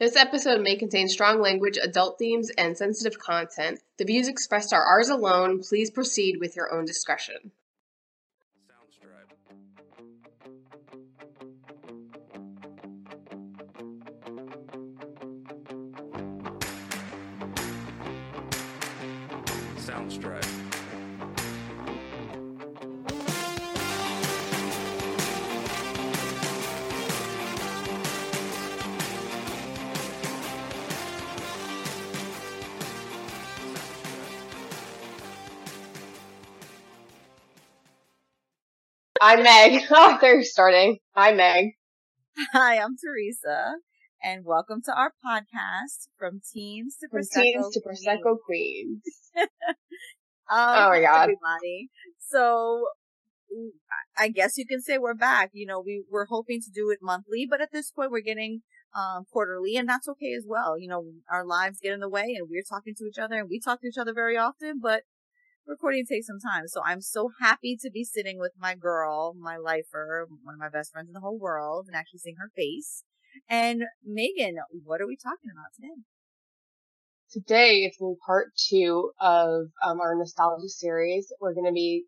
This episode may contain strong language, adult themes, and sensitive content. The views expressed are ours alone. Please proceed with your own discretion. Soundstripe. Soundstripe. I'm Meg. Oh, they're starting. Hi, Meg. Hi, I'm Teresa, and welcome to our podcast from teens to From prosecco. teens to Prosecco Queens. Um, Oh my God. everybody! So, I guess you can say we're back. You know, we were hoping to do it monthly, but at this point, we're getting um quarterly, and that's okay as well. You know, our lives get in the way, and we're talking to each other, and we talk to each other very often, but recording takes some time. So I'm so happy to be sitting with my girl, my lifer, one of my best friends in the whole world, and actually seeing her face. And Megan, what are we talking about today? Today is in part two of um, our nostalgia series. We're going to be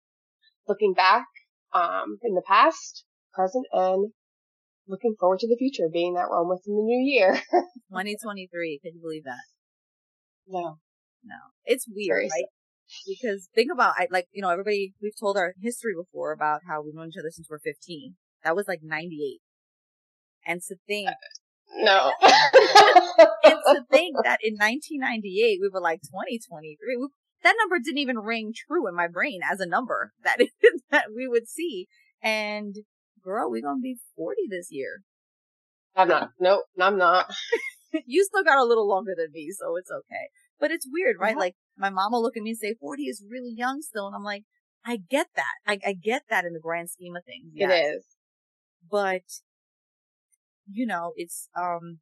looking back um, in the past, present, and looking forward to the future, being that we're almost in the new year. 2023. Can you believe that? no. No, it's weird, Very right? Because think about, I like, you know, everybody, we've told our history before about how we've known each other since we're 15. That was like 98. And to think, No. and to think that in 1998 we were like 2023, we, that number didn't even ring true in my brain as a number that that we would see. And girl, we're gonna be 40 this year. I'm not. Nope, I'm not. you still got a little longer than me, so it's okay. But it's weird, right? Yeah. Like my mom will look at me and say 40 is really young still, and I'm like, I get that. I, I get that in the grand scheme of things. It yes. is. but you know, it's um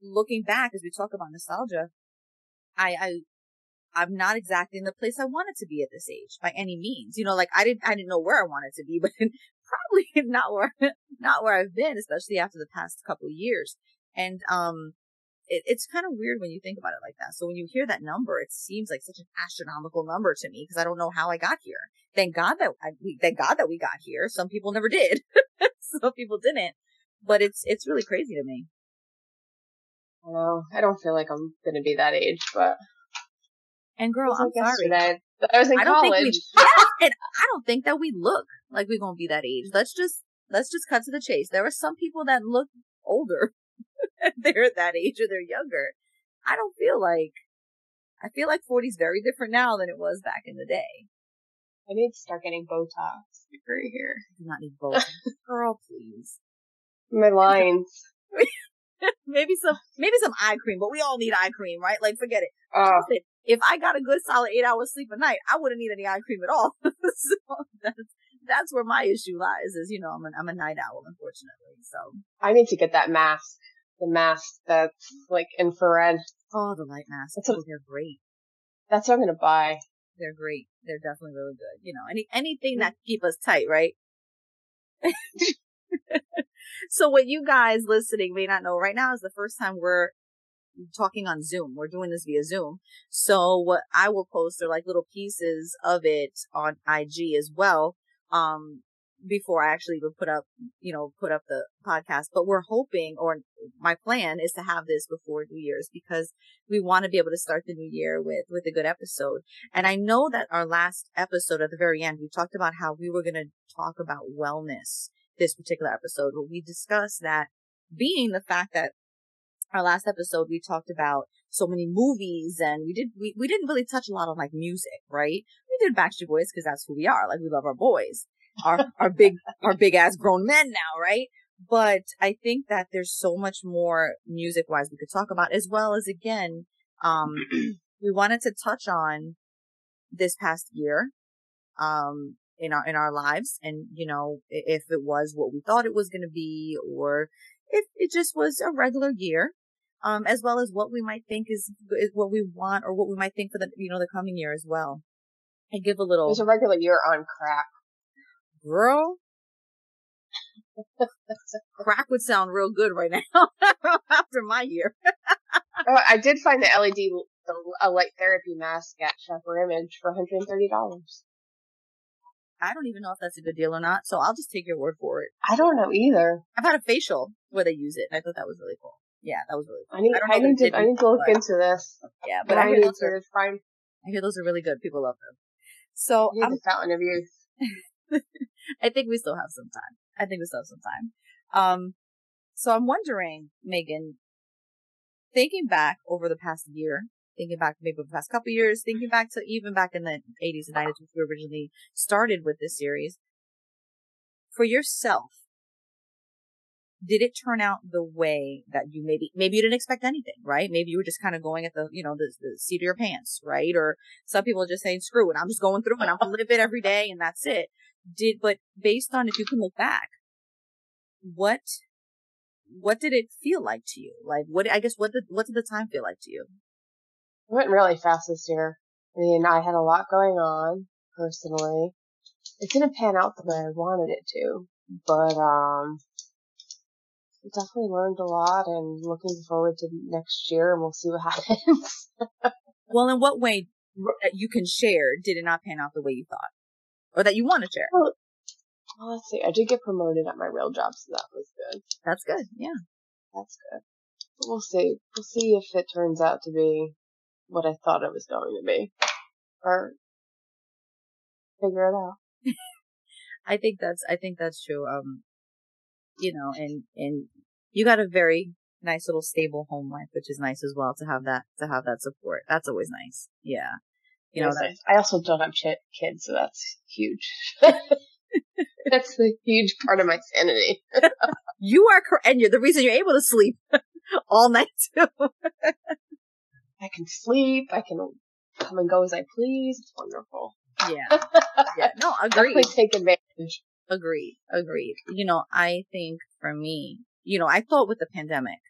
looking back as we talk about nostalgia, I I I'm not exactly in the place I wanted to be at this age by any means. You know, like I didn't I didn't know where I wanted to be, but probably not where not where I've been, especially after the past couple of years. And um it, it's kind of weird when you think about it like that. So when you hear that number, it seems like such an astronomical number to me because I don't know how I got here. Thank God that I, we, thank God that we got here. Some people never did. Some people didn't. But it's it's really crazy to me. I know. I don't feel like I'm going to be that age, but And girl, I'm sorry. I was in I don't think college. we yes, and I don't think that we look like we're gonna be that age. Let's just let's just cut to the chase. There are some people that look older. they're at that age or they're younger. I don't feel like I feel like 40 is very different now than it was back in the day. I need to start getting Botox right here. I do not need Botox. Girl, please. My lines. maybe some maybe some eye cream, but we all need eye cream, right? Like forget it. Listen, if I got a good solid eight hours sleep a night, I wouldn't need any eye cream at all. so that's that's where my issue lies. Is you know I'm a, I'm a night owl, unfortunately. So I need to get that mask. The mask that's like infrared. oh, the light masks, That's oh, they're great. That's what I'm gonna buy. They're great. They're definitely really good. You know, any anything mm. that keep us tight, right? so what you guys listening may not know right now is the first time we're talking on Zoom. We're doing this via Zoom. So what I will post are like little pieces of it on IG as well. Um, before I actually would put up, you know, put up the podcast, but we're hoping, or my plan is to have this before New Year's because we want to be able to start the new year with, with a good episode. And I know that our last episode at the very end, we talked about how we were going to talk about wellness this particular episode, but we discussed that being the fact that our last episode, we talked about so many movies and we did, we, we didn't really touch a lot on like music, right? Did Backstreet Boys because that's who we are. Like we love our boys, our, our big, our big ass grown men now, right? But I think that there's so much more music wise we could talk about as well as again, um, we wanted to touch on this past year, um, in our, in our lives and, you know, if it was what we thought it was going to be or if it just was a regular year um, as well as what we might think is, is what we want or what we might think for the, you know, the coming year as well. And give a little, There's a regular year on crack. girl, crack would sound real good right now after my year. Oh, I did find the LED the, a light therapy mask at Sharper Image for $130. I don't even know if that's a good deal or not, so I'll just take your word for it. I don't know either. I've had a facial where they use it, and I thought that was really cool. Yeah, that was really cool. I need, don't I, need to, I need to look into this. Yeah, But but I I hear those are to find I hear those are really good. People love them. So I I'm, the fountain of youth. I think we still have some time. I think we still have some time. Um, so I'm wondering, Megan, thinking back over the past year, thinking back maybe over the past couple years, thinking back to even back in the 80s and 90s when we originally started with this series, for yourself, did it turn out the way that you maybe maybe you didn't expect anything, right? Maybe you were just kind of going at the you know the, the seat of your pants, right? Or some people just saying screw it, I'm just going through and I'm gonna live it every day and that's it. Did but based on if you can look back, what what did it feel like to you? Like what I guess what did what did the time feel like to you? It went really fast this year. I mean, I had a lot going on personally. It didn't pan out the way I wanted it to, but um, definitely learned a lot and looking forward to next year and we'll see what happens. Well, in what way that you can share did it not pan out the way you thought, or that you want to share? well, let's see. I did get promoted at my real job, so that was good. That's good. Yeah. That's good. But we'll see. We'll see if it turns out to be what I thought it was going to be, or figure it out. I think that's I think that's true. Um, you know, and and you got a very nice little stable home life, which is nice as well to have that to have that support. That's always nice. Yeah, you know that. I also don't have ch- kids, so that's huge. that's the huge part of my sanity. You are correct, and you're the reason you're able to sleep all night too. I can sleep. I can come and go as I please. It's wonderful. yeah, yeah. No, agreed. Definitely take advantage. Agreed. Agreed. You know, I think for me, you know, I thought with the pandemic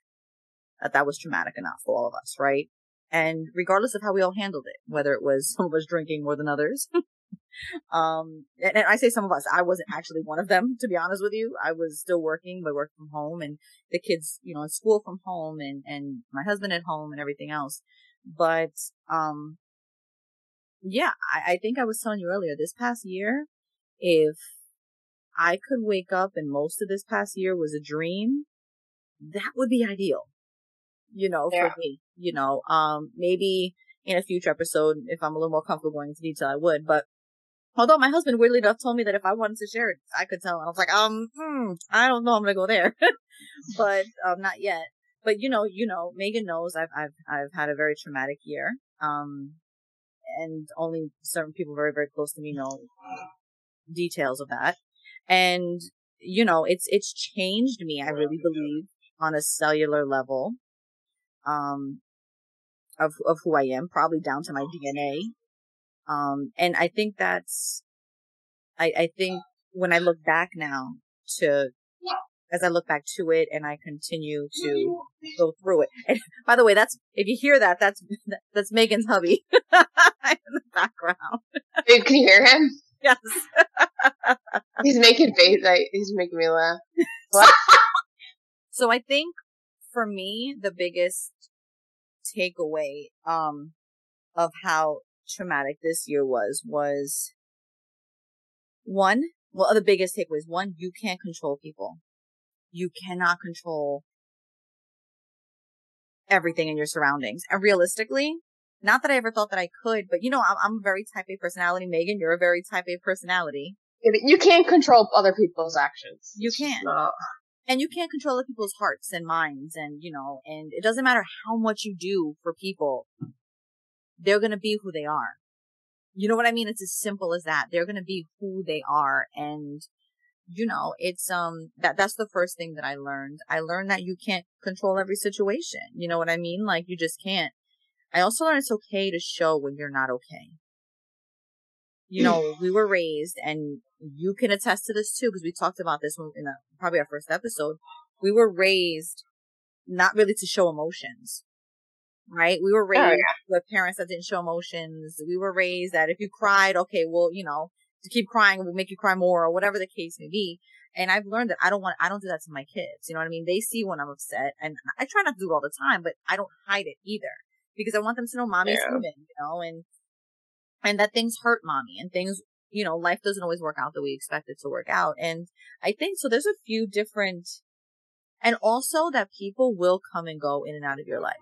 that that was traumatic enough for all of us, right? And regardless of how we all handled it, whether it was some of us drinking more than others, um, and, and I say some of us, I wasn't actually one of them, to be honest with you. I was still working, but working from home and the kids, you know, in school from home and, and my husband at home and everything else. But, um, yeah, I, I think I was telling you earlier, this past year, if I could wake up and most of this past year was a dream, that would be ideal. You know, Yeah. for me, you know, um, maybe in a future episode, if I'm a little more comfortable going into detail, I would, but although my husband weirdly enough told me that if I wanted to share it, I could tell. And I was like, um, hmm, I don't know. I'm going to go there, but, um, not yet. But you know, you know, Megan knows I've, I've, I've had a very traumatic year. Um, and only certain people very, very close to me know details of that. And, you know, it's, it's changed me, I really believe, on a cellular level, um, of, of who I am, probably down to my DNA. Um, and I think that's, I, I think when I look back now to, as I look back to it and I continue to go through it. And by the way, that's, if you hear that, that's, that's Megan's hubby in the background. Dude, can you hear him? Yes. He's making face. Like, he's making me laugh. What? So I think for me, the biggest takeaway, um, of how traumatic this year was, was one, well, the biggest takeaways. One, you can't control people. You cannot control everything in your surroundings. And realistically, not that I ever thought that I could, but you know, I'm, I'm a very type A personality. Megan, you're a very type A personality. You can't control other people's actions. You can't. not. and you can't control other people's hearts and minds and you know and it doesn't matter how much you do for people they're going to be who they are you know what i mean it's as simple as that they're going to be who they are and you know it's um that that's the first thing that i learned i learned that you can't control every situation you know what i mean like you just can't i also learned it's okay to show when you're not okay you mm. know we were raised and you can attest to this too because we talked about this in probably our first episode we were raised not really to show emotions right we were oh, raised Oh, yeah. with parents that didn't show emotions we were raised that if you cried okay well you know to keep crying will make you cry more or whatever the case may be And I've learned that I don't want, I don't do that to my kids. You know what I mean? They see when I'm upset and I try not to do it all the time, but I don't hide it either because I want them to know mommy's Yeah. human, you know, and, and that things hurt mommy and things, you know, life doesn't always work out the way we expect it to work out. And I think so there's a few different, and also that people will come and go in and out of your life.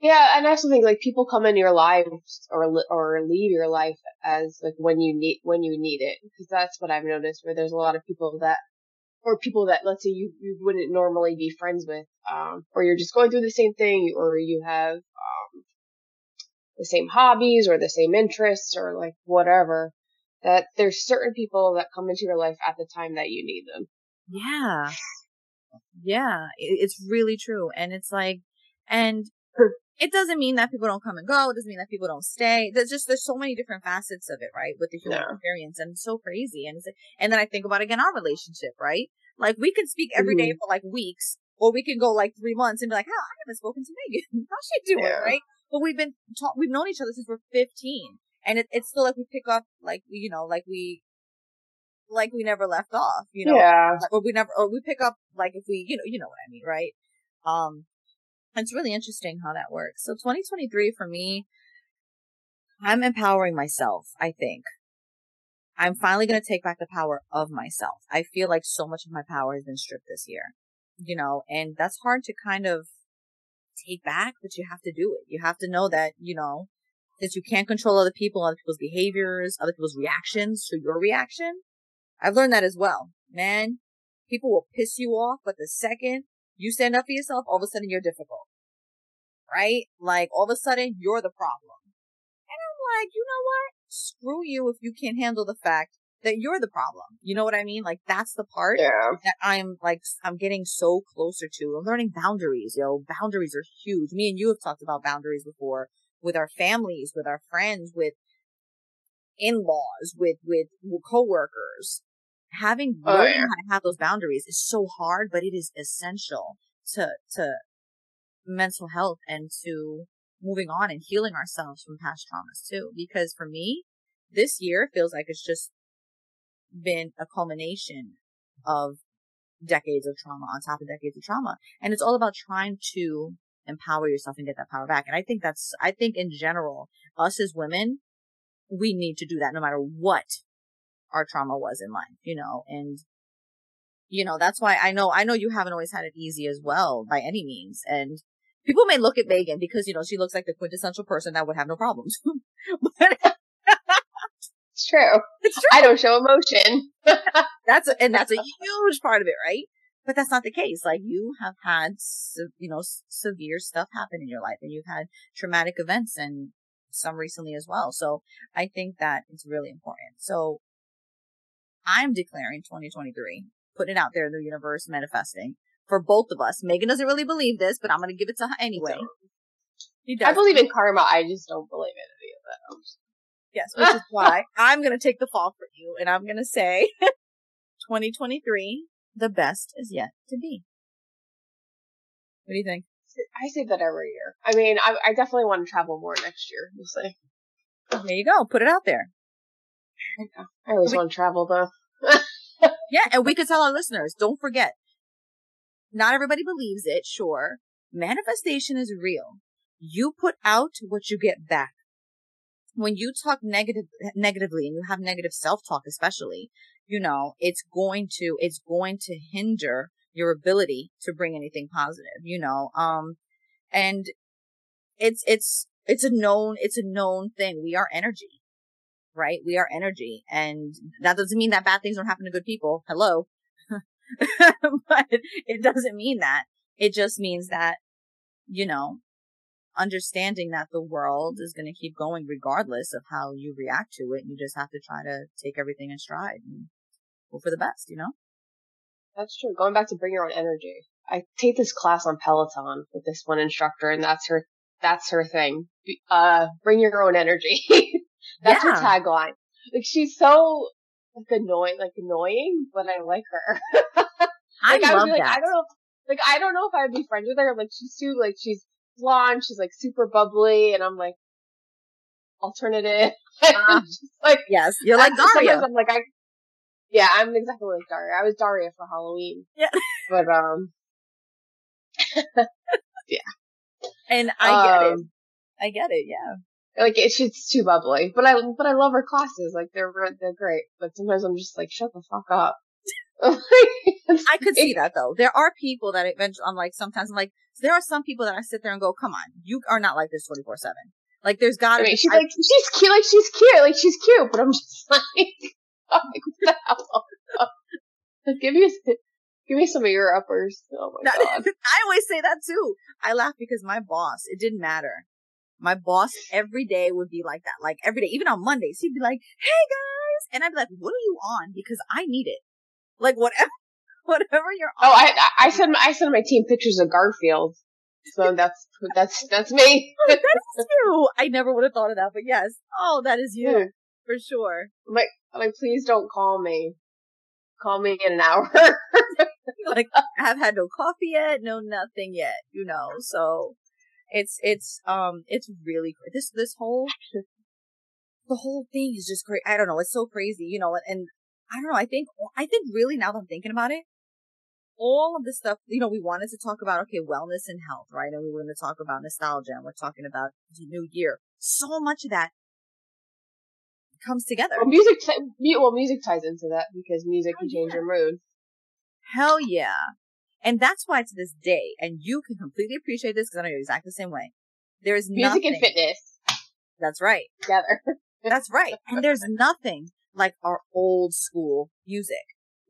Yeah, and I also think like people come into your lives or or leave your life as like when you need when you need it because that's what I've noticed where there's a lot of people that or people that let's say you you wouldn't normally be friends with um or you're just going through the same thing or you have um the same hobbies or the same interests or like whatever that there's certain people that come into your life at the time that you need them. Yeah. Yeah. It's really true. And it's like, and it doesn't mean that people don't come and go. It doesn't mean that people don't stay. There's just, there's so many different facets of it, right? With the human Yeah. experience. And it's so crazy. And it's, and then I think about again, our relationship, right? Like we can speak every day for like weeks or we can go like three months and be like, oh, I haven't spoken to Megan. How's she doing? Yeah. Right. But we've been, ta- we've known each other since we're 15 and it, it's still like we pick up, like, you know, like we, like we never left off, you know? yeah. like, or we never, or we pick up like if we, you know, you know what I mean, right? Um, it's really interesting how that works. So 2023 for me, I'm empowering myself. I think I'm finally going to take back the power of myself. I feel like so much of my power has been stripped this year, you know, and that's hard to kind of take back, but you have to do it. You have to know that, you know, that you can't control other people, other people's behaviors, other people's reactions to your reaction. I've learned that as well. Man, people will piss you off, but the second you stand up for yourself, all of a sudden you're difficult. Right? Like all of a sudden you're the problem. And I'm like, you know what? Screw you if you can't handle the fact that you're the problem. You know what I mean? Like that's the part Yeah. that I'm like, I'm getting so closer to. I'm learning boundaries, yo. Boundaries are huge. Me and you have talked about boundaries before with our families, with our friends, with in-laws, with, with coworkers. Having Oh, learning yeah. how to have those boundaries is so hard, but it is essential to, to mental health and to moving on and healing ourselves from past traumas too. Because for me, this year feels like it's just been a culmination of decades of trauma on top of decades of trauma. And it's all about trying to empower yourself and get that power back. And I think that's, I think in general, us as women, we need to do that no matter what our trauma was in life, you know, and you know, that's why I know, I know you haven't always had it easy as well by any means. And people may look at Megan because, you know, she looks like the quintessential person that would have no problems. but It's true. it's true. I don't show emotion. That's a, and that's a huge part of it, right? But that's not the case. Like you have had, you know, severe stuff happen in your life and you've had traumatic events and some recently as well. So I think that it's really important. So I'm declaring 2023, putting it out there in the universe, manifesting for both of us. Megan doesn't really believe this, but I'm going to give it to her anyway. I believe in karma. I just don't believe in any of that. Yes, which is why I'm going to take the fall for you and I'm going to say 2023, the best is yet to be. What do you think? I say that every year. I mean, I, I definitely want to travel more next year. We'll see. There you go. Put it out there. I always We- want to travel though. Yeah. And we could tell our listeners, don't forget, not everybody believes it. Sure. Manifestation is real. You put out what you get back. When you talk negative, negatively and you have negative self-talk, especially, you know, it's going to, it's going to hinder your ability to bring anything positive, you know, um, and it's, it's, it's a known, it's a known thing. We are energy, right? We are energy. And that doesn't mean that bad things don't happen to good people. Hello. but it doesn't mean that. It just means that, you know, understanding that the world is going to keep going regardless of how you react to it. You just have to try to take everything in stride and hope for the best, you know? That's true. Going back to bring your own energy. I take this class on Peloton with this one instructor and that's her, that's her thing. Uh, bring your own energy. that's her tagline. Like she's so like annoying, like annoying, but I like her. I like, I would love like, that. I don't know, like I don't know if I'd be friends with her. Like she's too, like she's blonde, she's like super bubbly, and I'm like alternative. Just like yes. You're like I'm- Daria. I'm like I, Yeah, I'm exactly like Daria. I was Daria for Halloween. Yeah. But um, yeah. And I get it. um, I get it. Yeah. Like it's it's too bubbly, but I but I love her classes. Like they're they're great. But sometimes I'm just like, shut the fuck up. I could see that though. There are people that eventually, I'm like, sometimes I'm like, there are some people that I sit there and go, come on, you are not like this 24 7. Like there's gotta mean, be, she's I- like she's cute. Like she's cute. Like she's cute. But I'm just like, I'm like what the hell? Give me give me some of your uppers. Oh my god. I always say that too. I laugh because my boss, it didn't matter. My boss every day would be like that. Like every day, even on Mondays, he'd be like, Hey guys. And I'd be like, what are you on? Because I need it. Like whatever, whatever you're oh, on. Oh, I I I send my, I send my team pictures of Garfield. So that's that's that's me. Oh, that's you. I never would have thought of that, but yes. Oh, that is you. Yeah. For sure. Like like please don't call me. Call me in an hour. like I have had no coffee yet, no nothing yet, you know. So it's it's um it's really this this whole the whole thing is just great. I don't know, it's so crazy, you know. And, and I don't know. I think I think really now that I'm thinking about it, all of the stuff you know we wanted to talk about okay wellness and health right, and we were going to talk about nostalgia, and we're talking about the new year. So much of that comes together. well, music t- well music ties into that because music can Oh, change yeah. your mood. Hell yeah. And that's why to this day, and you can completely appreciate this because I know you're exactly the same way. There is Music nothing. and fitness That's right. together. That's right. And there's nothing like our old school music.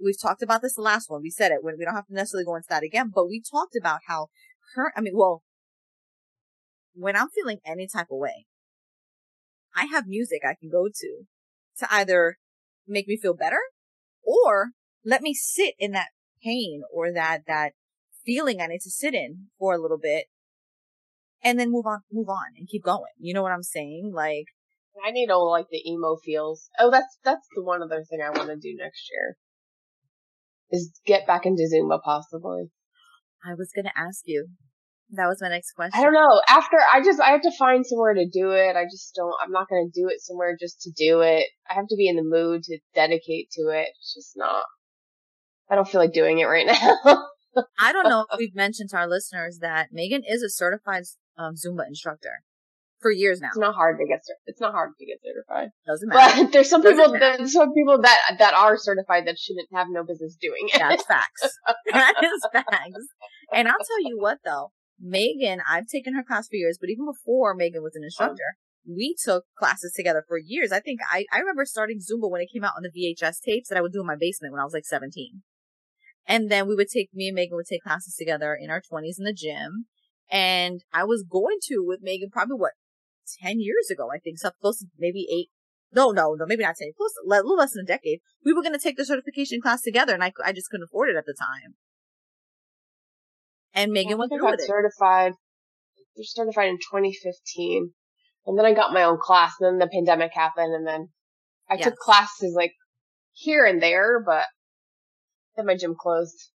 We've talked about this the last one. We said it when we don't have to necessarily go into that again, but we talked about how current, I mean, well, when I'm feeling any type of way, I have music I can go to to either make me feel better or let me sit in that pain or that, that feeling I need to sit in for a little bit and then move on, move on and keep going. You know what I'm saying? Like, I need all like the emo feels. Oh, that's that's the one other thing I want to do next year. Is get back into Zumba possibly. I was going to ask you. That was my next question. I don't know. After I just I have to find somewhere to do it. I just don't. I'm not gonna do it somewhere just to do it. I have to be in the mood to dedicate to it. It's just not. I don't feel like doing it right now. I don't know if we've mentioned to our listeners that Megan is a certified um, Zumba instructor for years now. it's not hard to get. It's not hard to get certified. Doesn't matter. But there's some Doesn't people. matter. There's some people that that are certified that shouldn't have no business doing it. That's facts. that is facts. And I'll tell you what though, Megan, I've taken her class for years, but even before Megan was an instructor, we took classes together for years. I think I, I remember starting Zumba when it came out on the VHS tapes that I would do in my basement when I was like 17. And then we would take, me and Megan would take classes together in our 20s in the gym. And I was going to with Megan probably what, 10 years ago, I think, so close to maybe eight. No, no, no, maybe not 10, close, a little less than a decade. We were going to take the certification class together and I, I just couldn't afford it at the time. And Megan I went through I got it. certified. They're certified in 2015, and then I got my own class. And then the pandemic happened, and then I Yes. took classes like here and there, but my gym closed.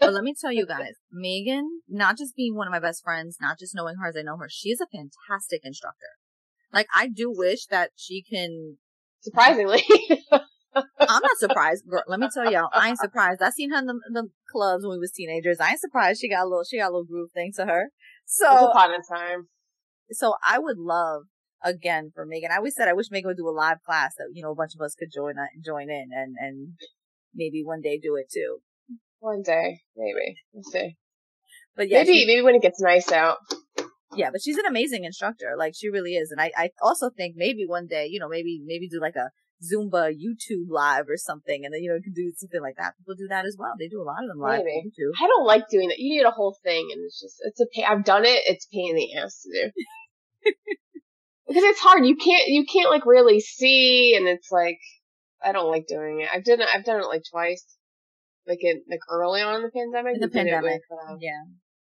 But let me tell you guys, Megan, not just being one of my best friends, not just knowing her as I know her, she is a fantastic instructor. Like I do wish that she can. Surprisingly, I'm not surprised. Girl, let me tell y'all, I ain't surprised. I seen her in the, the clubs when we was teenagers. I ain't surprised she got a little, she got a little groove thing to her. once So, upon a time. so I would love again for Megan. I always said I wish Megan would do a live class that you know a bunch of us could join uh, join in and and maybe one day do it too. One day, maybe. We'll see. But yeah, maybe, she- maybe when it gets nice out. Yeah, but she's an amazing instructor. Like she really is. And I, I also think maybe one day, you know, maybe, maybe do like a Zumba YouTube live or something. And then, you know, you can do something like that. People do that as well. They do a lot of them live on Maybe. YouTube. I don't like doing that. You need a whole thing, and it's just it's a pain. I've done it. It's pain in the ass to do because it's hard. You can't you can't like really see, and it's like I don't like doing it. I've done it. I've done it like twice, like in like early on in the pandemic. In the We did it pandemic. with, uh, Yeah.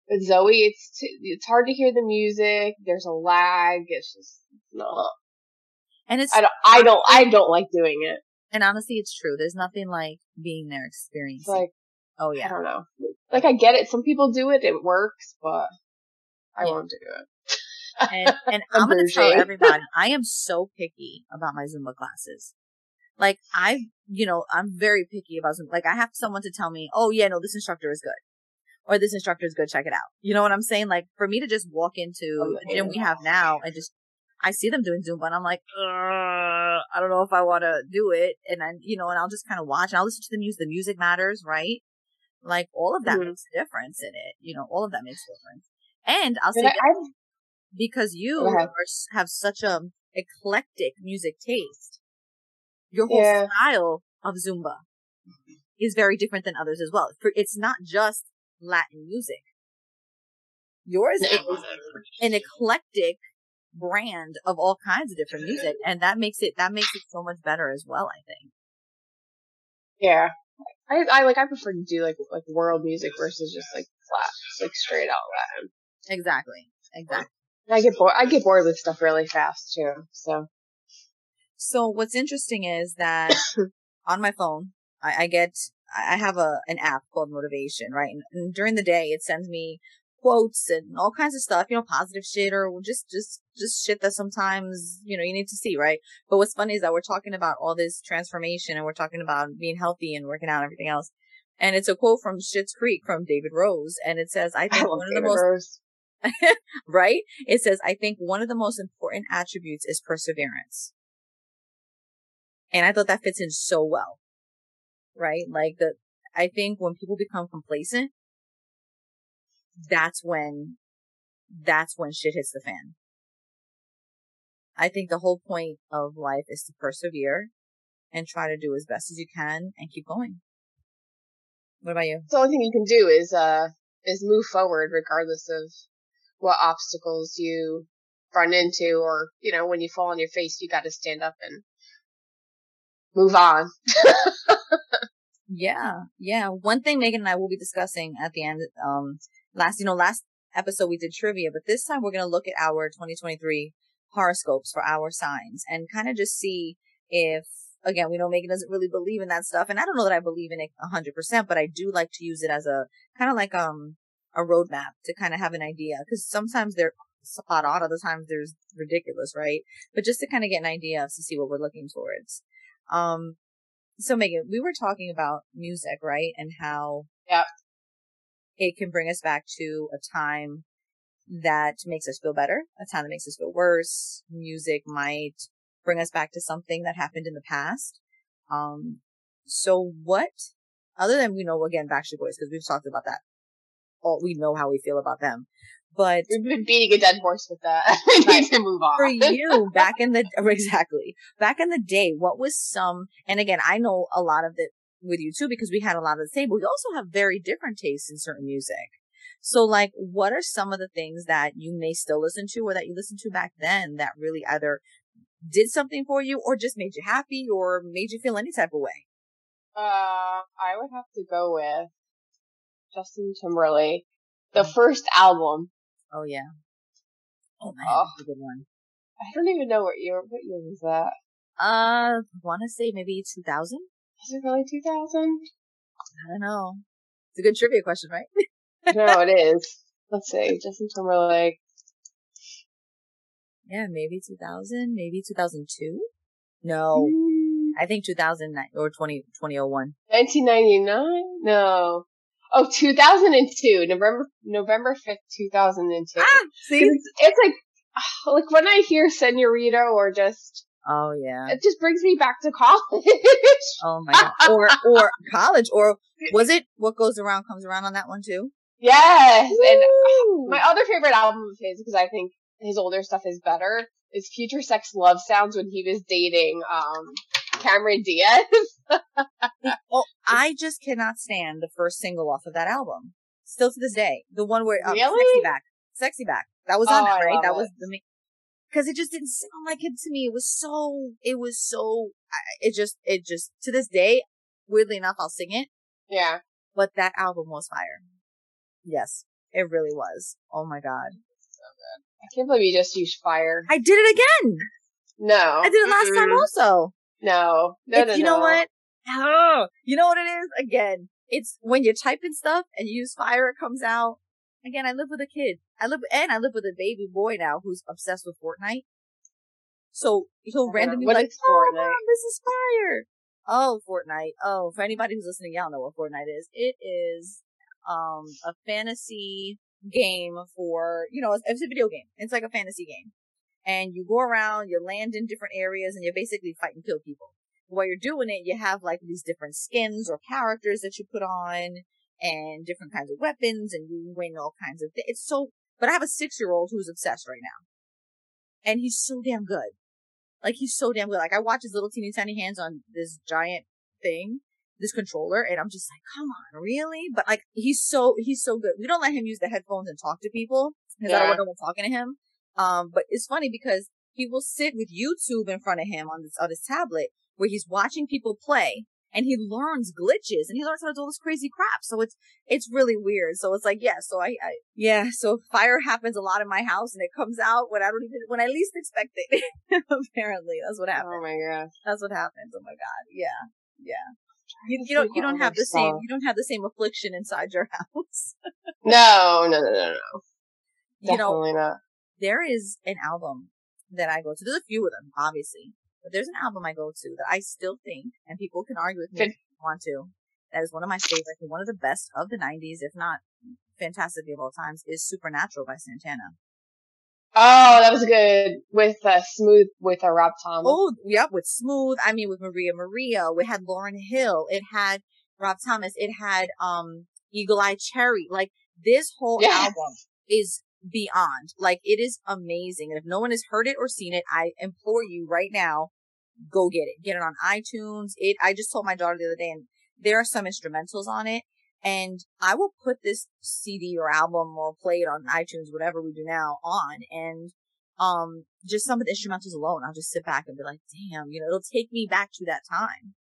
with Zoe. It's too, it's hard to hear the music. There's a lag. It's just no. And it's, I don't. I don't. I don't like doing it. and honestly, it's true. There's nothing like being there experiencing. like oh yeah, I don't know. Like I get it. Some people do it. It works, but I Yeah. won't do it. And, and I'm going to tell everybody, I am so picky about my Zumba classes. Like I, you know, I'm very picky about Zumba. Like I have someone to tell me, oh yeah, no, this instructor is good. Or this instructor is good, check it out. You know what I'm saying? Like for me to just walk into Oh, the gym we have now and just, I see them doing Zumba and I'm like, I don't know if I want to do it. And then, you know, and I'll just kind of watch and I'll listen to the music. The music matters, right? Like all of that Mhm. makes a difference in it. You know, all of that makes a difference. And I'll say I, because you are, have such a eclectic music taste. Your whole Yeah. style of Zumba is very different than others as well. For it's not just Latin music. Yours is an eclectic brand of all kinds of different music, and that makes it that makes it so much better as well. I think. yeah. I, I like I prefer to do like like world music versus just like flat like straight out Latin. Exactly. Exactly. I get bored. I get bored with stuff really fast too. So So what's interesting is that on my phone, I, I get, I have a, an app called Motivation, right? And, and during the day, it sends me quotes and all kinds of stuff, you know, positive shit or just, just, just shit that sometimes, you know, you need to see, right? But what's funny is that we're talking about all this transformation and we're talking about being healthy and working out and everything else. And it's a quote from Schitt's Creek from David Rose. And it says, I I think love one of the David most Rose. right? It says, I think one of the most important attributes is perseverance. And I thought that fits in so well, right? Like the, I think when people become complacent, that's when, that's when shit hits the fan. I think the whole point of life is to persevere and try to do as best as you can and keep going. What about you? the only thing you can do is uh is move forward regardless of what obstacles you run into or you know when you fall on your face you got to stand up and move on Yeah, yeah. One thing Megan and I will be discussing at the end, um, last, you know, last episode we did trivia, but this time we're going to look at our 2023 horoscopes for our signs and kind of just see if, again, we know Megan doesn't really believe in that stuff. And I don't know that I believe in it a hundred percent, but I do like to use it as a kind of like, um, a roadmap to kind of have an idea. Cause sometimes they're spot on, other times there's ridiculous, right? But just to kind of get an idea of to see what we're looking towards. Um, so Megan, we were talking about music, right? And how Yep. it can bring us back to a time that makes us feel better, a time that makes us feel worse. Music might bring us back to something that happened in the past. Um, so what, other than we know again Backstreet Boys because we've talked about that, all we know how we feel about them, but we've been beating a dead horse with that. We need to move on. For you back in the exactly. Back in the day what was some and again i know a lot of it with you too because we had a lot of the same but we also have very different tastes in certain music. So like what are some of the things that you may still listen to or that you listened to back then that really either did something for you or just made you happy or made you feel any type of way? Uh i would have to go with justin timberlake. The first album oh yeah. Oh man Oh. that's a good one. I don't even know what year what year was that. Uh I want to say maybe 2000 is it really 2000 i don't know. It's a good trivia question right? No it is. Let's see. Justin timberlake Yeah, maybe 2000, maybe 2002. No, Mm, I think 2009 or 20, 2001. 1999 no oh 2002 november november 5th 2002 Ah, see? it's, it's like like when i hear senorita or just Oh yeah. it just brings me back to college Oh my god. Or or college or was it what goes around comes around on that one too? yes and my other favorite album of his because i think his older stuff is better is future sex love sounds when he was dating um cameron diaz oh, I just cannot stand the first single off of that album. Still to this day, the one where um, Really? "Sexy Back," "Sexy Back," that was on Oh, it, right? That it. was the because it just didn't sound like it to me. It was so, it was so, it just, it just to this day, weirdly enough, I'll sing it. yeah but that album was fire. Yes, it really was. Oh my god. so good. i can't believe you just used fire I did it again. no I did it last time Mm-mm. also. No no It's- no you know what? Oh, you know what it is? Again, it's when you're typing stuff and you use fire, it comes out. Again, I live with a kid. I live, and I live with a baby boy now who's obsessed with Fortnite. So he'll randomly be like, "Oh, Fortnite?" mom, this is fire." Oh, Fortnite. Oh, for anybody who's listening, y'all know what Fortnite is. It is um a fantasy game for you know, it's, it's a video game. It's like a fantasy game, and you go around, you land in different areas, and you basically fight and kill people. While you're doing it, you have like these different skins or characters that you put on, and different kinds of weapons, and you win all kinds of. Th- it's so. But I have a six year old who's obsessed right now, and he's so damn good. Like he's so damn good. Like I watch his little teeny tiny hands on this giant thing, this controller, and I'm just like, come on, really? But like he's so he's so good. We don't let him use the headphones and talk to people because I don't want no one talking to him. Um, but it's funny because he will sit with YouTube in front of him on this on his tablet where he's watching people play and he learns glitches and he learns how to do all this crazy crap. So it's it's really weird. So it's like, yeah, so I, I yeah, so fire happens a lot in my house and it comes out when I don't even when I least expect it. Apparently, that's what happens. Oh my gosh. That's what happens. Oh my god. Yeah. Yeah. You, you don't you don't have the same you don't have the same affliction inside your house. No, no, no, no, no. you know, Definitely not. There is an album that I go to. There's a few of them, obviously, but there's an album I go to that I still think, and people can argue with me if they want to. That is one of my favorites and one of the best of the '90s, if not fantastic of all times. Is Supernatural by Santana. Oh, that was good with uh, Smooth with uh, Rob Thomas. Oh, yep, with Smooth. I mean, with Maria Maria. We had Lauryn Hill. It had Rob Thomas. It had um Eagle Eye Cherry. Like this whole Yes. album is beyond. Like it is amazing. And if no one has heard it or seen it, I implore you right now, go get it. Get it on iTunes. It. I just told my daughter the other day, and there are some instrumentals on it. And I will put this CD or album or play it on iTunes, whatever we do now, on and um just some of the instrumentals alone i'll just sit back and be like damn you know it'll take me back to that time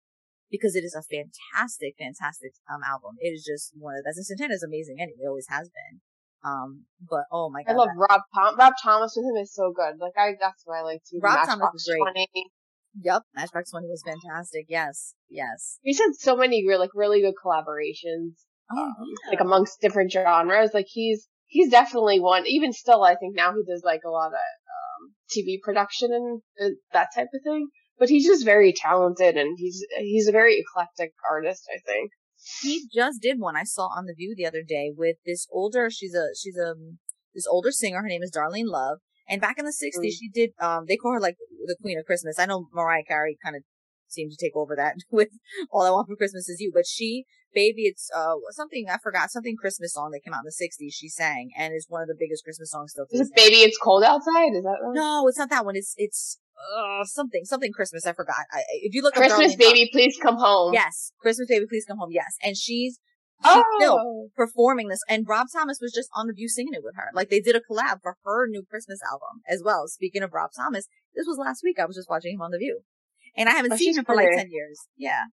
because it is a fantastic fantastic um album it is just one of and santana is amazing anyway it always has been um but oh my god I love Rob Tom- Rob Thomas with him is so good. Like I, that's why I like to. Rob Matchbox Thomas is great. 20. yep matchbox 20 was fantastic yes yes He's had so many like really good collaborations, oh um, yeah. like amongst different genres. Like he's he's definitely one. Even still, I think now he does like a lot of um, TV production and uh, that type of thing. But he's just very talented, and he's he's a very eclectic artist. I think. He just did one I saw on the View the other day with this older. She's a she's a this older singer. Her name is Darlene Love. And back in the '60s, Mm. she did. Um, they call her like the Queen of Christmas. I know Mariah Carey kind of seemed to take over that with "All I Want for Christmas Is You," but she, baby, it's uh something I forgot something Christmas song that came out in the '60s. She sang, and it's one of the biggest Christmas songs still. Is it "Baby It's Cold Outside"? Is that right? No, it's not that one. It's it's uh something something Christmas. I forgot. I, I- if you look up Christmas Darlene Love- Baby, please come home. Yes, Christmas baby, please come home. Yes, and she's she's still Oh, performing this, and Rob Thomas was just on the View singing it with her. Like they did a collab for her new Christmas album as well. Speaking of Rob Thomas, this was last week. I was just watching him on the View, and I haven't Oh, seen she's him for like ten years. Yeah,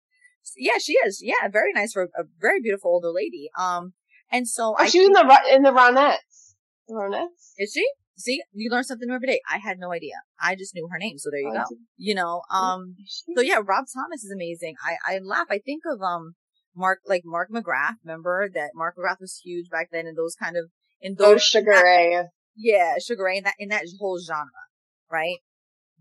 yeah, she is. Yeah, very nice for a very beautiful older lady. Um, and so oh I she was in the Ro- in the Ronettes. The Ronettes. is she. See, you learn something new every day. I had no idea. I just knew her name, so there you Oh, go. You know, um, so yeah, Rob Thomas is amazing. I, I laugh. I think of, um, Mark, like Mark McGrath. Remember that Mark McGrath was huge back then in those kind of, in Oh, those, Sugar Ray. yeah, Sugar Ray in that, in that whole genre, right?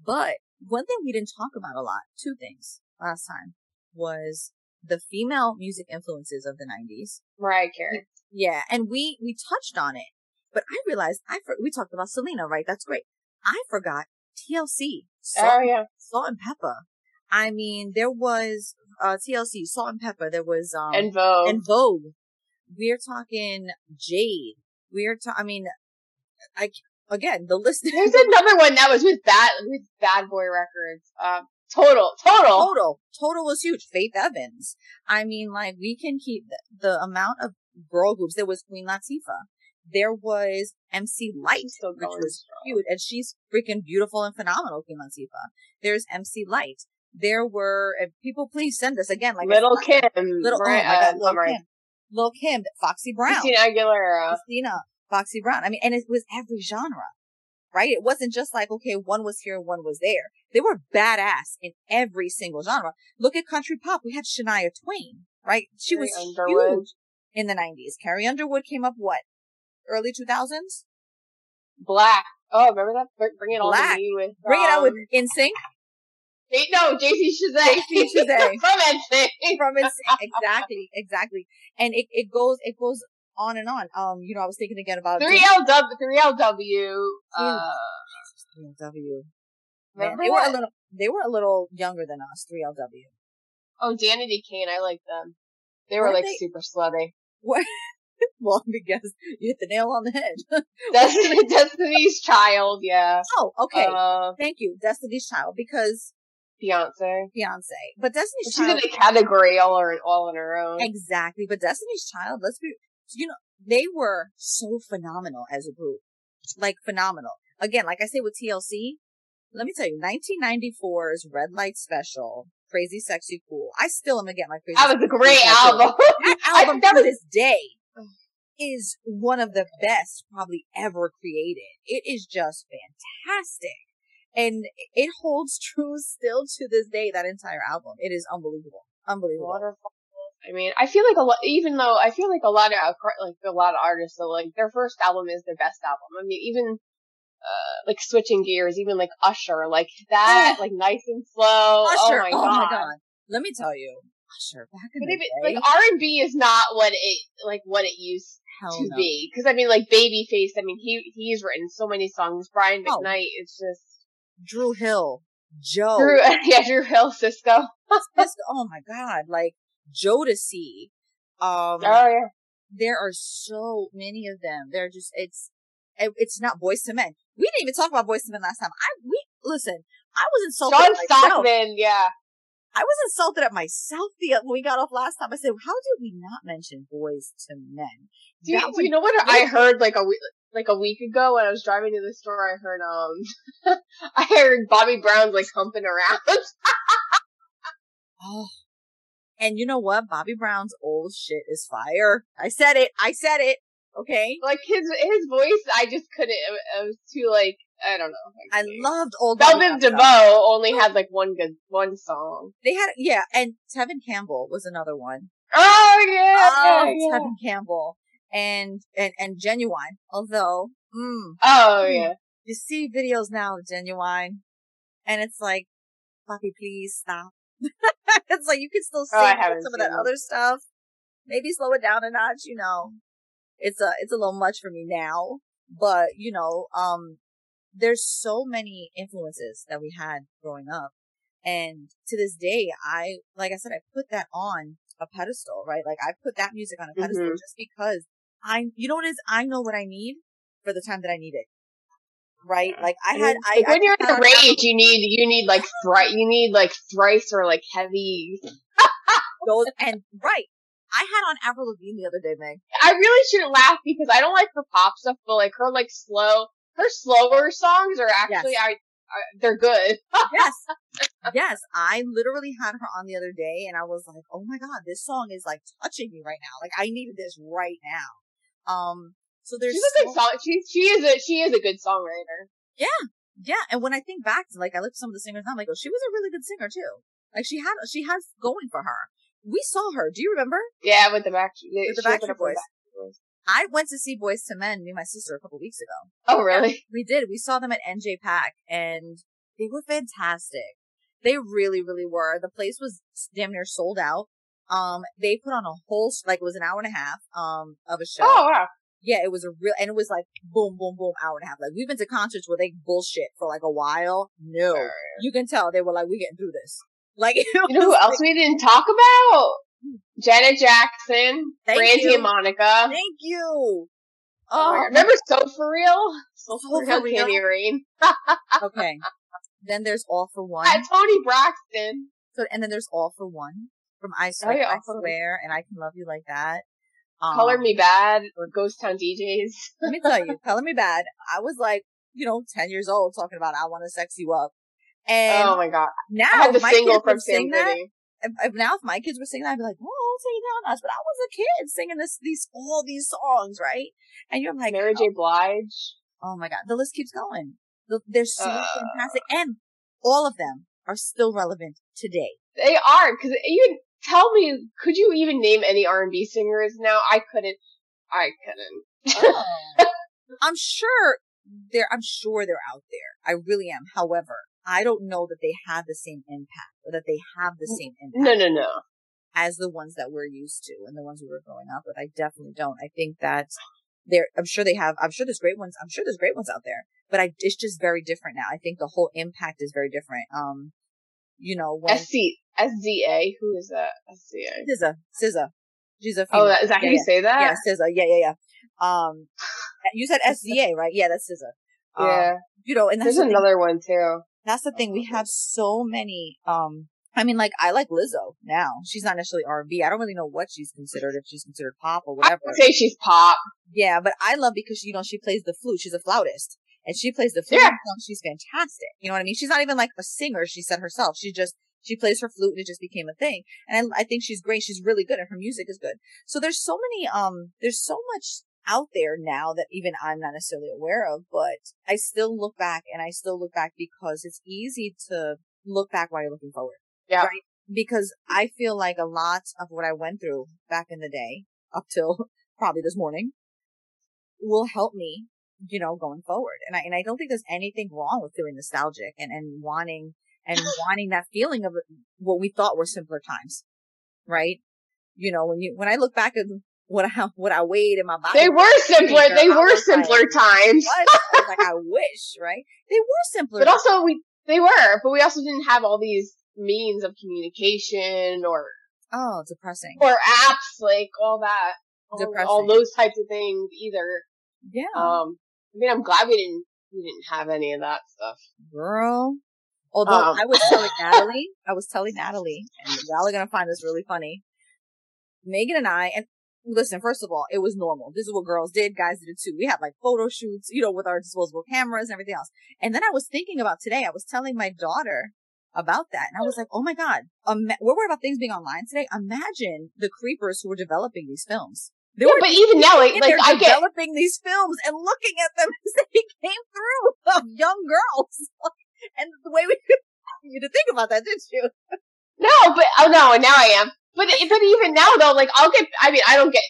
But one thing we didn't talk about a lot, two things last time was the female music influences of the 90s. Mariah Carey. Yeah, and we we touched on it, but I realized I for, we talked about Selena, right? That's great. I forgot TLC, Salt, Oh yeah. Salt-N-Pepa. I mean, there was uh TLC, Salt-N-Pepa. There was um En Vogue. En Vogue. We're talking Jade. We're ta- I mean, I again the list. There's another one that was with bad with Bad Boy Records. Um, total, total. Total, Total was huge. Faith Evans. I mean, like we can keep the, the amount of girl groups. There was Queen Latifah. There was MC Lyte, still which was cute, and she's freaking beautiful and phenomenal. Queen Latifah. There's MC Lyte. There were people. Please send us again, like Little Kim. Little, oh my God, uh, Mariah- Kim, Lil Kim, Foxy Brown, Christina Aguilera. Christina, Foxy Brown. I mean, and it was every genre, right? It wasn't just like, okay, one was here, one was there. They were badass in every single genre. Look at country pop. We had Shania Twain, right? She Carrie was Underwood. huge in the 90s. Carrie Underwood came up what? Early 2000s? Blaque. Oh, remember that? Br- Bring it all Blaque. to me with. Bring it out with um, NSYNC J- no, JC Chasez. JC Chasez. From NSYNC. from NSYNC. exactly, exactly. And it, it goes it goes on and on. Um, you know, I was thinking again about 3LW. 3LW. Uh, 3LW. Man, they were a little they were a little younger than us. 3LW. Oh, Danity Kane. I like them. They were Weren't like they- super slutty. Well, because you hit the nail on the head. Destiny, Destiny's Child. Yeah. oh, okay. Uh, Thank you, Destiny's Child, because Beyonce. Beyonce. But Destiny's Child She's in a category all on, all on her own. Exactly. But Destiny's Child, let's be, you know, they were so phenomenal as a group. Like phenomenal. Again, like I say with TLC, let me tell you, 1994's Red Light Special, Crazy Sexy Cool. I still am gonna get my Crazy That was a great album. That album that to this day is one of the best probably ever created. It is just fantastic. And it holds true still to this day, that entire album. It is unbelievable. Unbelievable. Waterfall. I mean, I feel like a lot, even though I feel like a lot of, like a lot of artists, like their first album is their best album. I mean, even, uh, like switching gears, even like Usher, like that, Oh. like nice and slow. Usher, oh my god. Let me tell you, Usher, back in But the even, day, like R and B is not what it like what it used hell to no. be. Because I mean, like Babyface. I mean, he he's written so many songs. Brian Oh. McKnight. It's just Dru Hill, Joe, Drew. Yeah, Dru Hill, Sisqó. Sisqó- oh my god, like Jodeci. Um, Oh yeah. there are so many of them. They're just it's it- it's not Boyz II Men. We didn't even talk about Boyz II Men last time. I we listen. I was insulted. John. Stockman. Yeah. I was insulted at myself the when we got off last time. I said, "How did we not mention Boyz II Men?" Do you, do you know what I heard like a week like a week ago when I was driving to the store? I heard um, I heard Bobby Brown's like humping around. Oh. And you know what? Bobby Brown's old shit is fire. I said it. I said it. Okay. like his his voice, I just couldn't. It, was too like I don't know. I loved old Velvet. DeVoe only had like one good one song. They had yeah, and Tevin Campbell was another one. Oh yeah, Oh, yeah, yeah. Tevin Campbell and and and Ginuwine. Although, mm, Oh Hmm. yeah. you see videos now of Ginuwine, and it's like, Poppy, please stop. it's like you can still Oh, sing haven't some of that them. other stuff. Maybe slow it down a notch. You know, it's a it's a little much for me now. But you know, um, there's so many influences that we had growing up, and to this day, I like I said, I put that on a pedestal, right? Like I put that music on a pedestal Mhm. just because I, you know what is? I know what I need for the time that I need it. Right? Like I had, I, when I you're in out- rage, you need you need like thrice you need like thrice or like heavy. those, and right. I had on Avril Lavigne the other day, Meg. I really shouldn't laugh because I don't like her pop stuff, but like her like slow, her slower songs are actually I, I they're good. Yes. yes. I literally had her on the other day and I was like, oh my God, this song is like touching me right now. Like I needed this right now. Um, so there's She's a good so- song. She she is a she is a good songwriter. Yeah, yeah. and when I think back to like I look at some of the singers now, I'm like, oh, she was a really good singer too. Like she had she has going for her. We saw her. Do you remember? Yeah, with the back With the Backstreet Boys. I went to see Boyz II Men, me and my sister, a couple weeks ago. Oh really? We did. We saw them at NJPAC, and they were fantastic. They really, really were. The place was damn near sold out. Um, they put on a whole like it was an hour and a half um of a show. Oh wow. Yeah, it was a real, and it was like boom, boom, boom, hour and a half. Like we've been to concerts where they bullshit for like a while. No, Sure. you can tell they were like, we getting through this. Like, You know who was else we didn't talk about? Janet Jackson, Thank Brandy you. and Monica. Thank you. Oh, Oh, remember Soul for Real? Soul for Real, Candy Rain. okay. Then there's All-4-One. Uh, Toni Braxton. So, and then there's All-4-One from I Swear, yeah, I All-4-One. Swear, and I Can Love You Like That. Um, Color Me Badd, or Ghost Town DJs. Let me tell you, Color Me Badd. I was like, you know, 10 years old talking about I want to sex you up. And oh my god. now, I had the if my single kids from Sam that, if, now if my kids were singing that, I'd be like, oh, take it down us. But I was a kid singing this, these, all these songs, right? And you're like, Mary J. Blige. oh my God, the list keeps going. They're so Uh. fantastic. And all of them are still relevant today. They are, because you tell me, could you even name any R&B singers now? I couldn't. I couldn't. I'm sure they're, I'm sure they're out there. I really am. However, I don't know that they have the same impact or that they have the same impact No, no, no. as the ones that we're used to and the ones we were growing up with. I definitely don't. I think that they're, I'm sure they have, I'm sure there's great ones. I'm sure there's great ones out there, but I, it's just very different now. I think the whole impact is very different. Um, you know, when SC, SZA. Who is that? SZA. SZA, SZA, she's a Oh, female. that, is that how Yeah, you say that? yeah, SZA. Yeah, yeah, yeah. Um, you said SZA, right? Yeah, that's SZA. Um, Yeah. you know, and that's There's another one too. That's the thing. We have so many. Um, I mean, like I like Lizzo now. She's not necessarily R and. I don't really know what she's considered. If she's considered pop or I whatever. would say she's pop. Yeah, but I love because you know she plays the flute. She's a flautist, and she plays the flute. Yeah. She's fantastic. You know what I mean? She's not even like a singer. She said herself. She just she plays her flute, and it just became a thing. And I, I think she's great. She's really good, and her music is good. So there's so many. Um, there's so much out there now that even I'm not necessarily aware of, but I still look back, and I still look back because it's easy to look back while you're looking forward. Yeah. Right? Because I feel like a lot of what I went through back in the day, up till probably this morning, will help me, you know, going forward. And I, and I don't think there's anything wrong with feeling nostalgic and, and wanting, and wanting that feeling of uh, what we thought were simpler times. Right? You know, when you, when I look back at what I, what I weighed in my body. They were simpler. They were was like, simpler times. I like, I wish, right? They were simpler. But also we they were, but we also didn't have all these means of communication or oh, depressing. or apps like all that. All, all those types of things either. Yeah. Um I mean I'm glad we didn't we didn't have any of that stuff. girl. Although Um, I was telling Natalie, I was telling Natalie, and y'all are gonna find this really funny. Megan and I, and listen, first of all, it was normal. This is what girls did, guys did it too. We had like photo shoots, you know, with our disposable cameras and everything else. And then I was thinking about today, I was telling my daughter about that, and I was like, oh my god, um, we're worried about things being online today. Imagine the creepers who were developing these films. They Yeah, were but even now like like I get developing these films and looking at them as they came through of young girls. and the way we you to think about that, didn't you? No, but oh no, and now I am. But but even now though, like I'll get. I mean, I don't get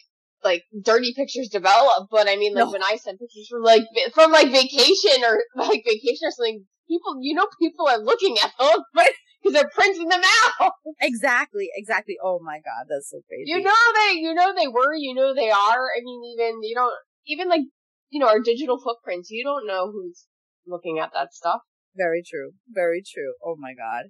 like dirty pictures developed, but I mean, like No. when I send pictures from like from like vacation or like vacation or something, people, you know, people are looking at them, but Because they're printing them out. Exactly, exactly. Oh my god, that's so crazy. You know they, you know they were, you know they are. I mean, even you don't even like you know our digital footprints. You don't know who's looking at that stuff. Very true. Very true. Oh my god.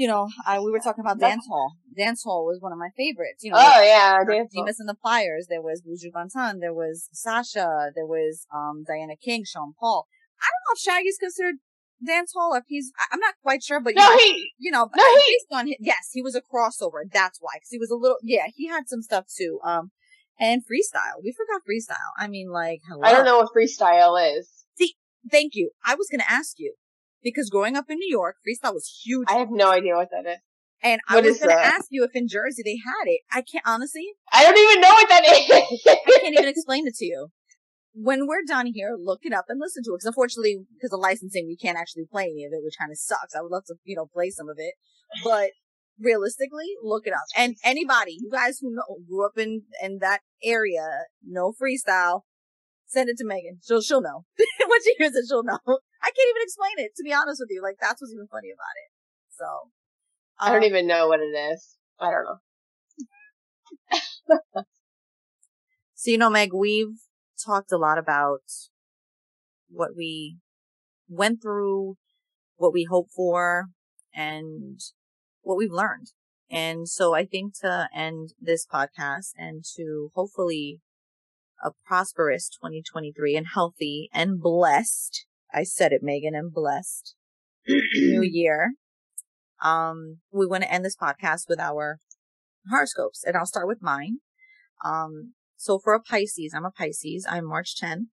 You know, I we were talking about dance hall. Dance hall was one of my favorites. You know, Oh yeah, dance. Demus and the Pliers. There was Buju Banton. There was Sasha. There was um Diana King, Sean Paul. I don't know if Shaggy's considered dance hall if he's. I- I'm not quite sure, but you No, know, he. you know, No, he- based on his, yes, he was a crossover. That's why, because he was a little. Yeah, he had some stuff too. Um, and freestyle. We forgot freestyle. I mean, like, hello. I don't know what freestyle is. See, thank you. I was going to ask you because growing up in New York, freestyle was huge. I have no idea what that is. and I was going to ask you if in Jersey they had it. I can't honestly. I don't even know what that is. I can't even explain it to you. When we're done here, look it up and listen to it. Because unfortunately, because of licensing, we can't actually play any of it, which kind of sucks. I would love to, you know, play some of it, but realistically, look it up. And anybody, you guys who know, grew up in in that area, know freestyle, send it to Megan. She'll she'll know. when she hears it, she'll know. I can't even explain it. To be honest with you, like that's what's even funny about it. So, I don't um, even know what it is. I don't know. So, you know, Meg, we've talked a lot about what we went through, what we hope for, and what we've learned. And so I think to end this podcast and to hopefully a prosperous 2023 and healthy and blessed. I said it, Megan, and blessed new year. Um, we want to end this podcast with our horoscopes and I'll start with mine. Um, so for a Pisces, I'm a Pisces. I'm March 10.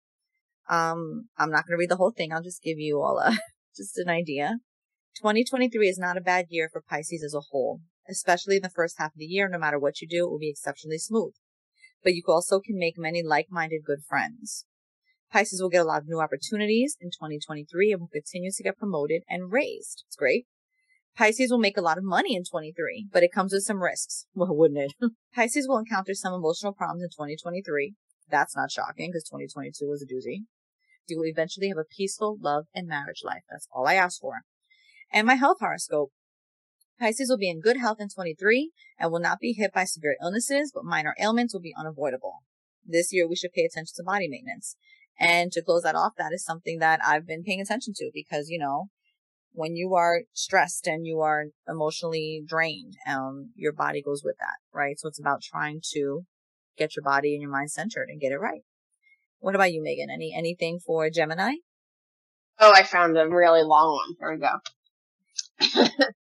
Um, I'm not going to read the whole thing. I'll just give you all a, just an idea. 2023 is not a bad year for Pisces as a whole, especially in the first half of the year. No matter what you do, it will be exceptionally smooth. But you also can make many like-minded good friends. Pisces will get a lot of new opportunities in 2023 and will continue to get promoted and raised. It's great. Pisces will make a lot of money in 23, but it comes with some risks. Well, wouldn't it? Pisces will encounter some emotional problems in 2023. That's not shocking because 2022 was a doozy. You will eventually have a peaceful love and marriage life. That's all I ask for. And my health horoscope. Pisces will be in good health in 23 and will not be hit by severe illnesses, but minor ailments will be unavoidable. This year we should pay attention to body maintenance. And to close that off, that is something that I've been paying attention to because, you know, when you are stressed and you are emotionally drained, um, your body goes with that, right? So it's about trying to get your body and your mind centered and get it right. What about you, Megan? Any anything for Gemini? Oh, I found a really long one. Here we go.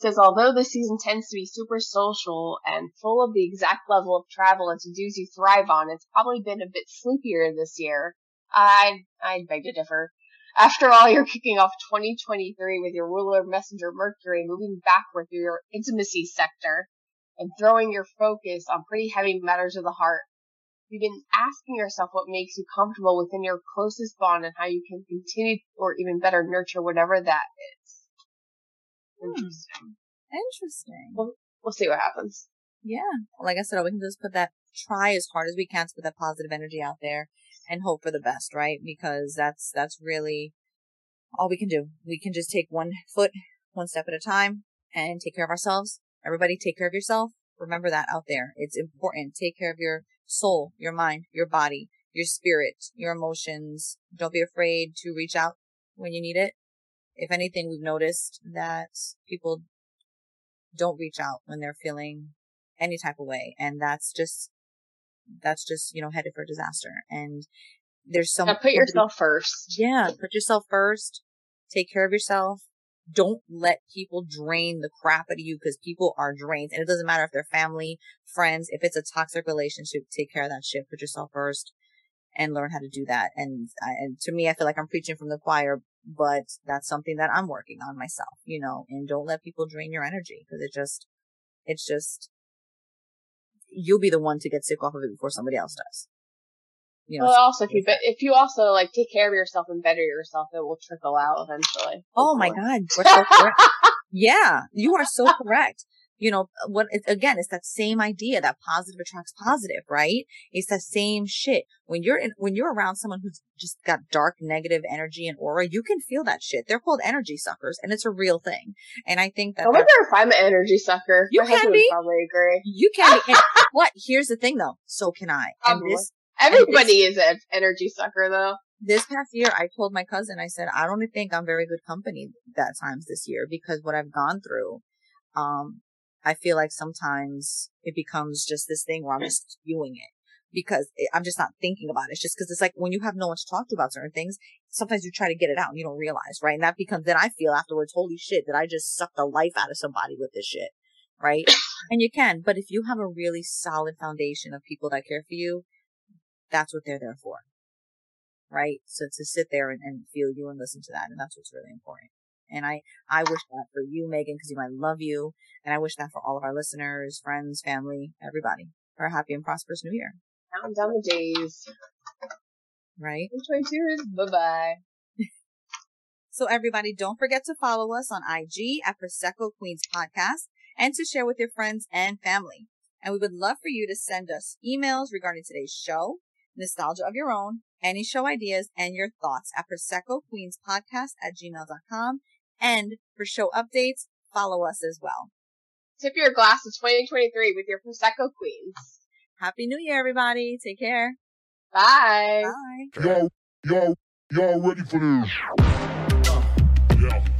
says although this season tends to be super social and full of the exact level of travel and to-dos you thrive on, it's probably been a bit sleepier this year. I I beg to differ. After all, you're kicking off 2023 with your ruler messenger Mercury moving backward through your intimacy sector and throwing your focus on pretty heavy matters of the heart. You've been asking yourself what makes you comfortable within your closest bond and how you can continue or even better nurture whatever that is. Hmm. Interesting. Interesting. We'll, we'll see what happens. Yeah. Like I said, we can just put that, try as hard as we can to put that positive energy out there and hope for the best, right? Because that's, that's really all we can do. We can just take one foot, one step at a time and take care of ourselves. Everybody take care of yourself. Remember that out there. It's important. Take care of your soul, your mind, your body, your spirit, your emotions. Don't be afraid to reach out when you need it. If anything, we've noticed that people don't reach out when they're feeling any type of way. And that's just that's just, you know, headed for disaster. And there's some. Now put yourself first. Yeah. Put yourself first. Take care of yourself. Don't let people drain the crap out of you because people are drained. And it doesn't matter if they're family, friends, if it's a toxic relationship, take care of that shit. Put yourself first and learn how to do that. And, and to me, I feel like I'm preaching from the choir, but that's something that I'm working on myself, you know, and don't let people drain your energy because it just, it's just, you'll be the one to get sick off of it before somebody else does. You know, well, also if you if you also like take care of yourself and better yourself, it will trickle out eventually. Oh my god, so yeah, you are so correct. You know what? Again, it's that same idea that positive attracts positive, right? It's that same shit. When you're in, when you're around someone who's just got dark, negative energy and aura, you can feel that shit. They're called energy suckers, and it's a real thing. And I think that I wonder if I'm an energy sucker. You My can be. Probably agree. You can be. what? Here's the thing, though. So can I. And this Everybody this, is an energy sucker though. This past year, I told my cousin, I said, I don't think I'm very good company that times this year because what I've gone through, um, I feel like sometimes it becomes just this thing where I'm just spewing it because I'm just not thinking about it. It's just because it's like when you have no one to talk to about certain things, sometimes you try to get it out and you don't realize, right? And that becomes, then I feel afterwards, holy shit, did I just suck the life out of somebody with this shit, right? and you can, but if you have a really solid foundation of people that care for you, that's what they're there for. Right? So to sit there and, and feel you and listen to that. And that's what's really important. And I, I wish that for you, Megan, because you I love you. And I wish that for all of our listeners, friends, family, everybody for a happy and prosperous new year. Counting down the days. Right? 2022 is bye bye. so everybody, don't forget to follow us on IG at Prosecco Queens Podcast and to share with your friends and family. And we would love for you to send us emails regarding today's show nostalgia of your own, any show ideas, and your thoughts at Prosecco Queens Podcast at gmail.com. And for show updates, follow us as well. Tip your glass of 2023 with your Prosecco Queens. Happy New Year, everybody. Take care. Bye. Bye. Yo, yo, y'all ready for this? Uh, yeah.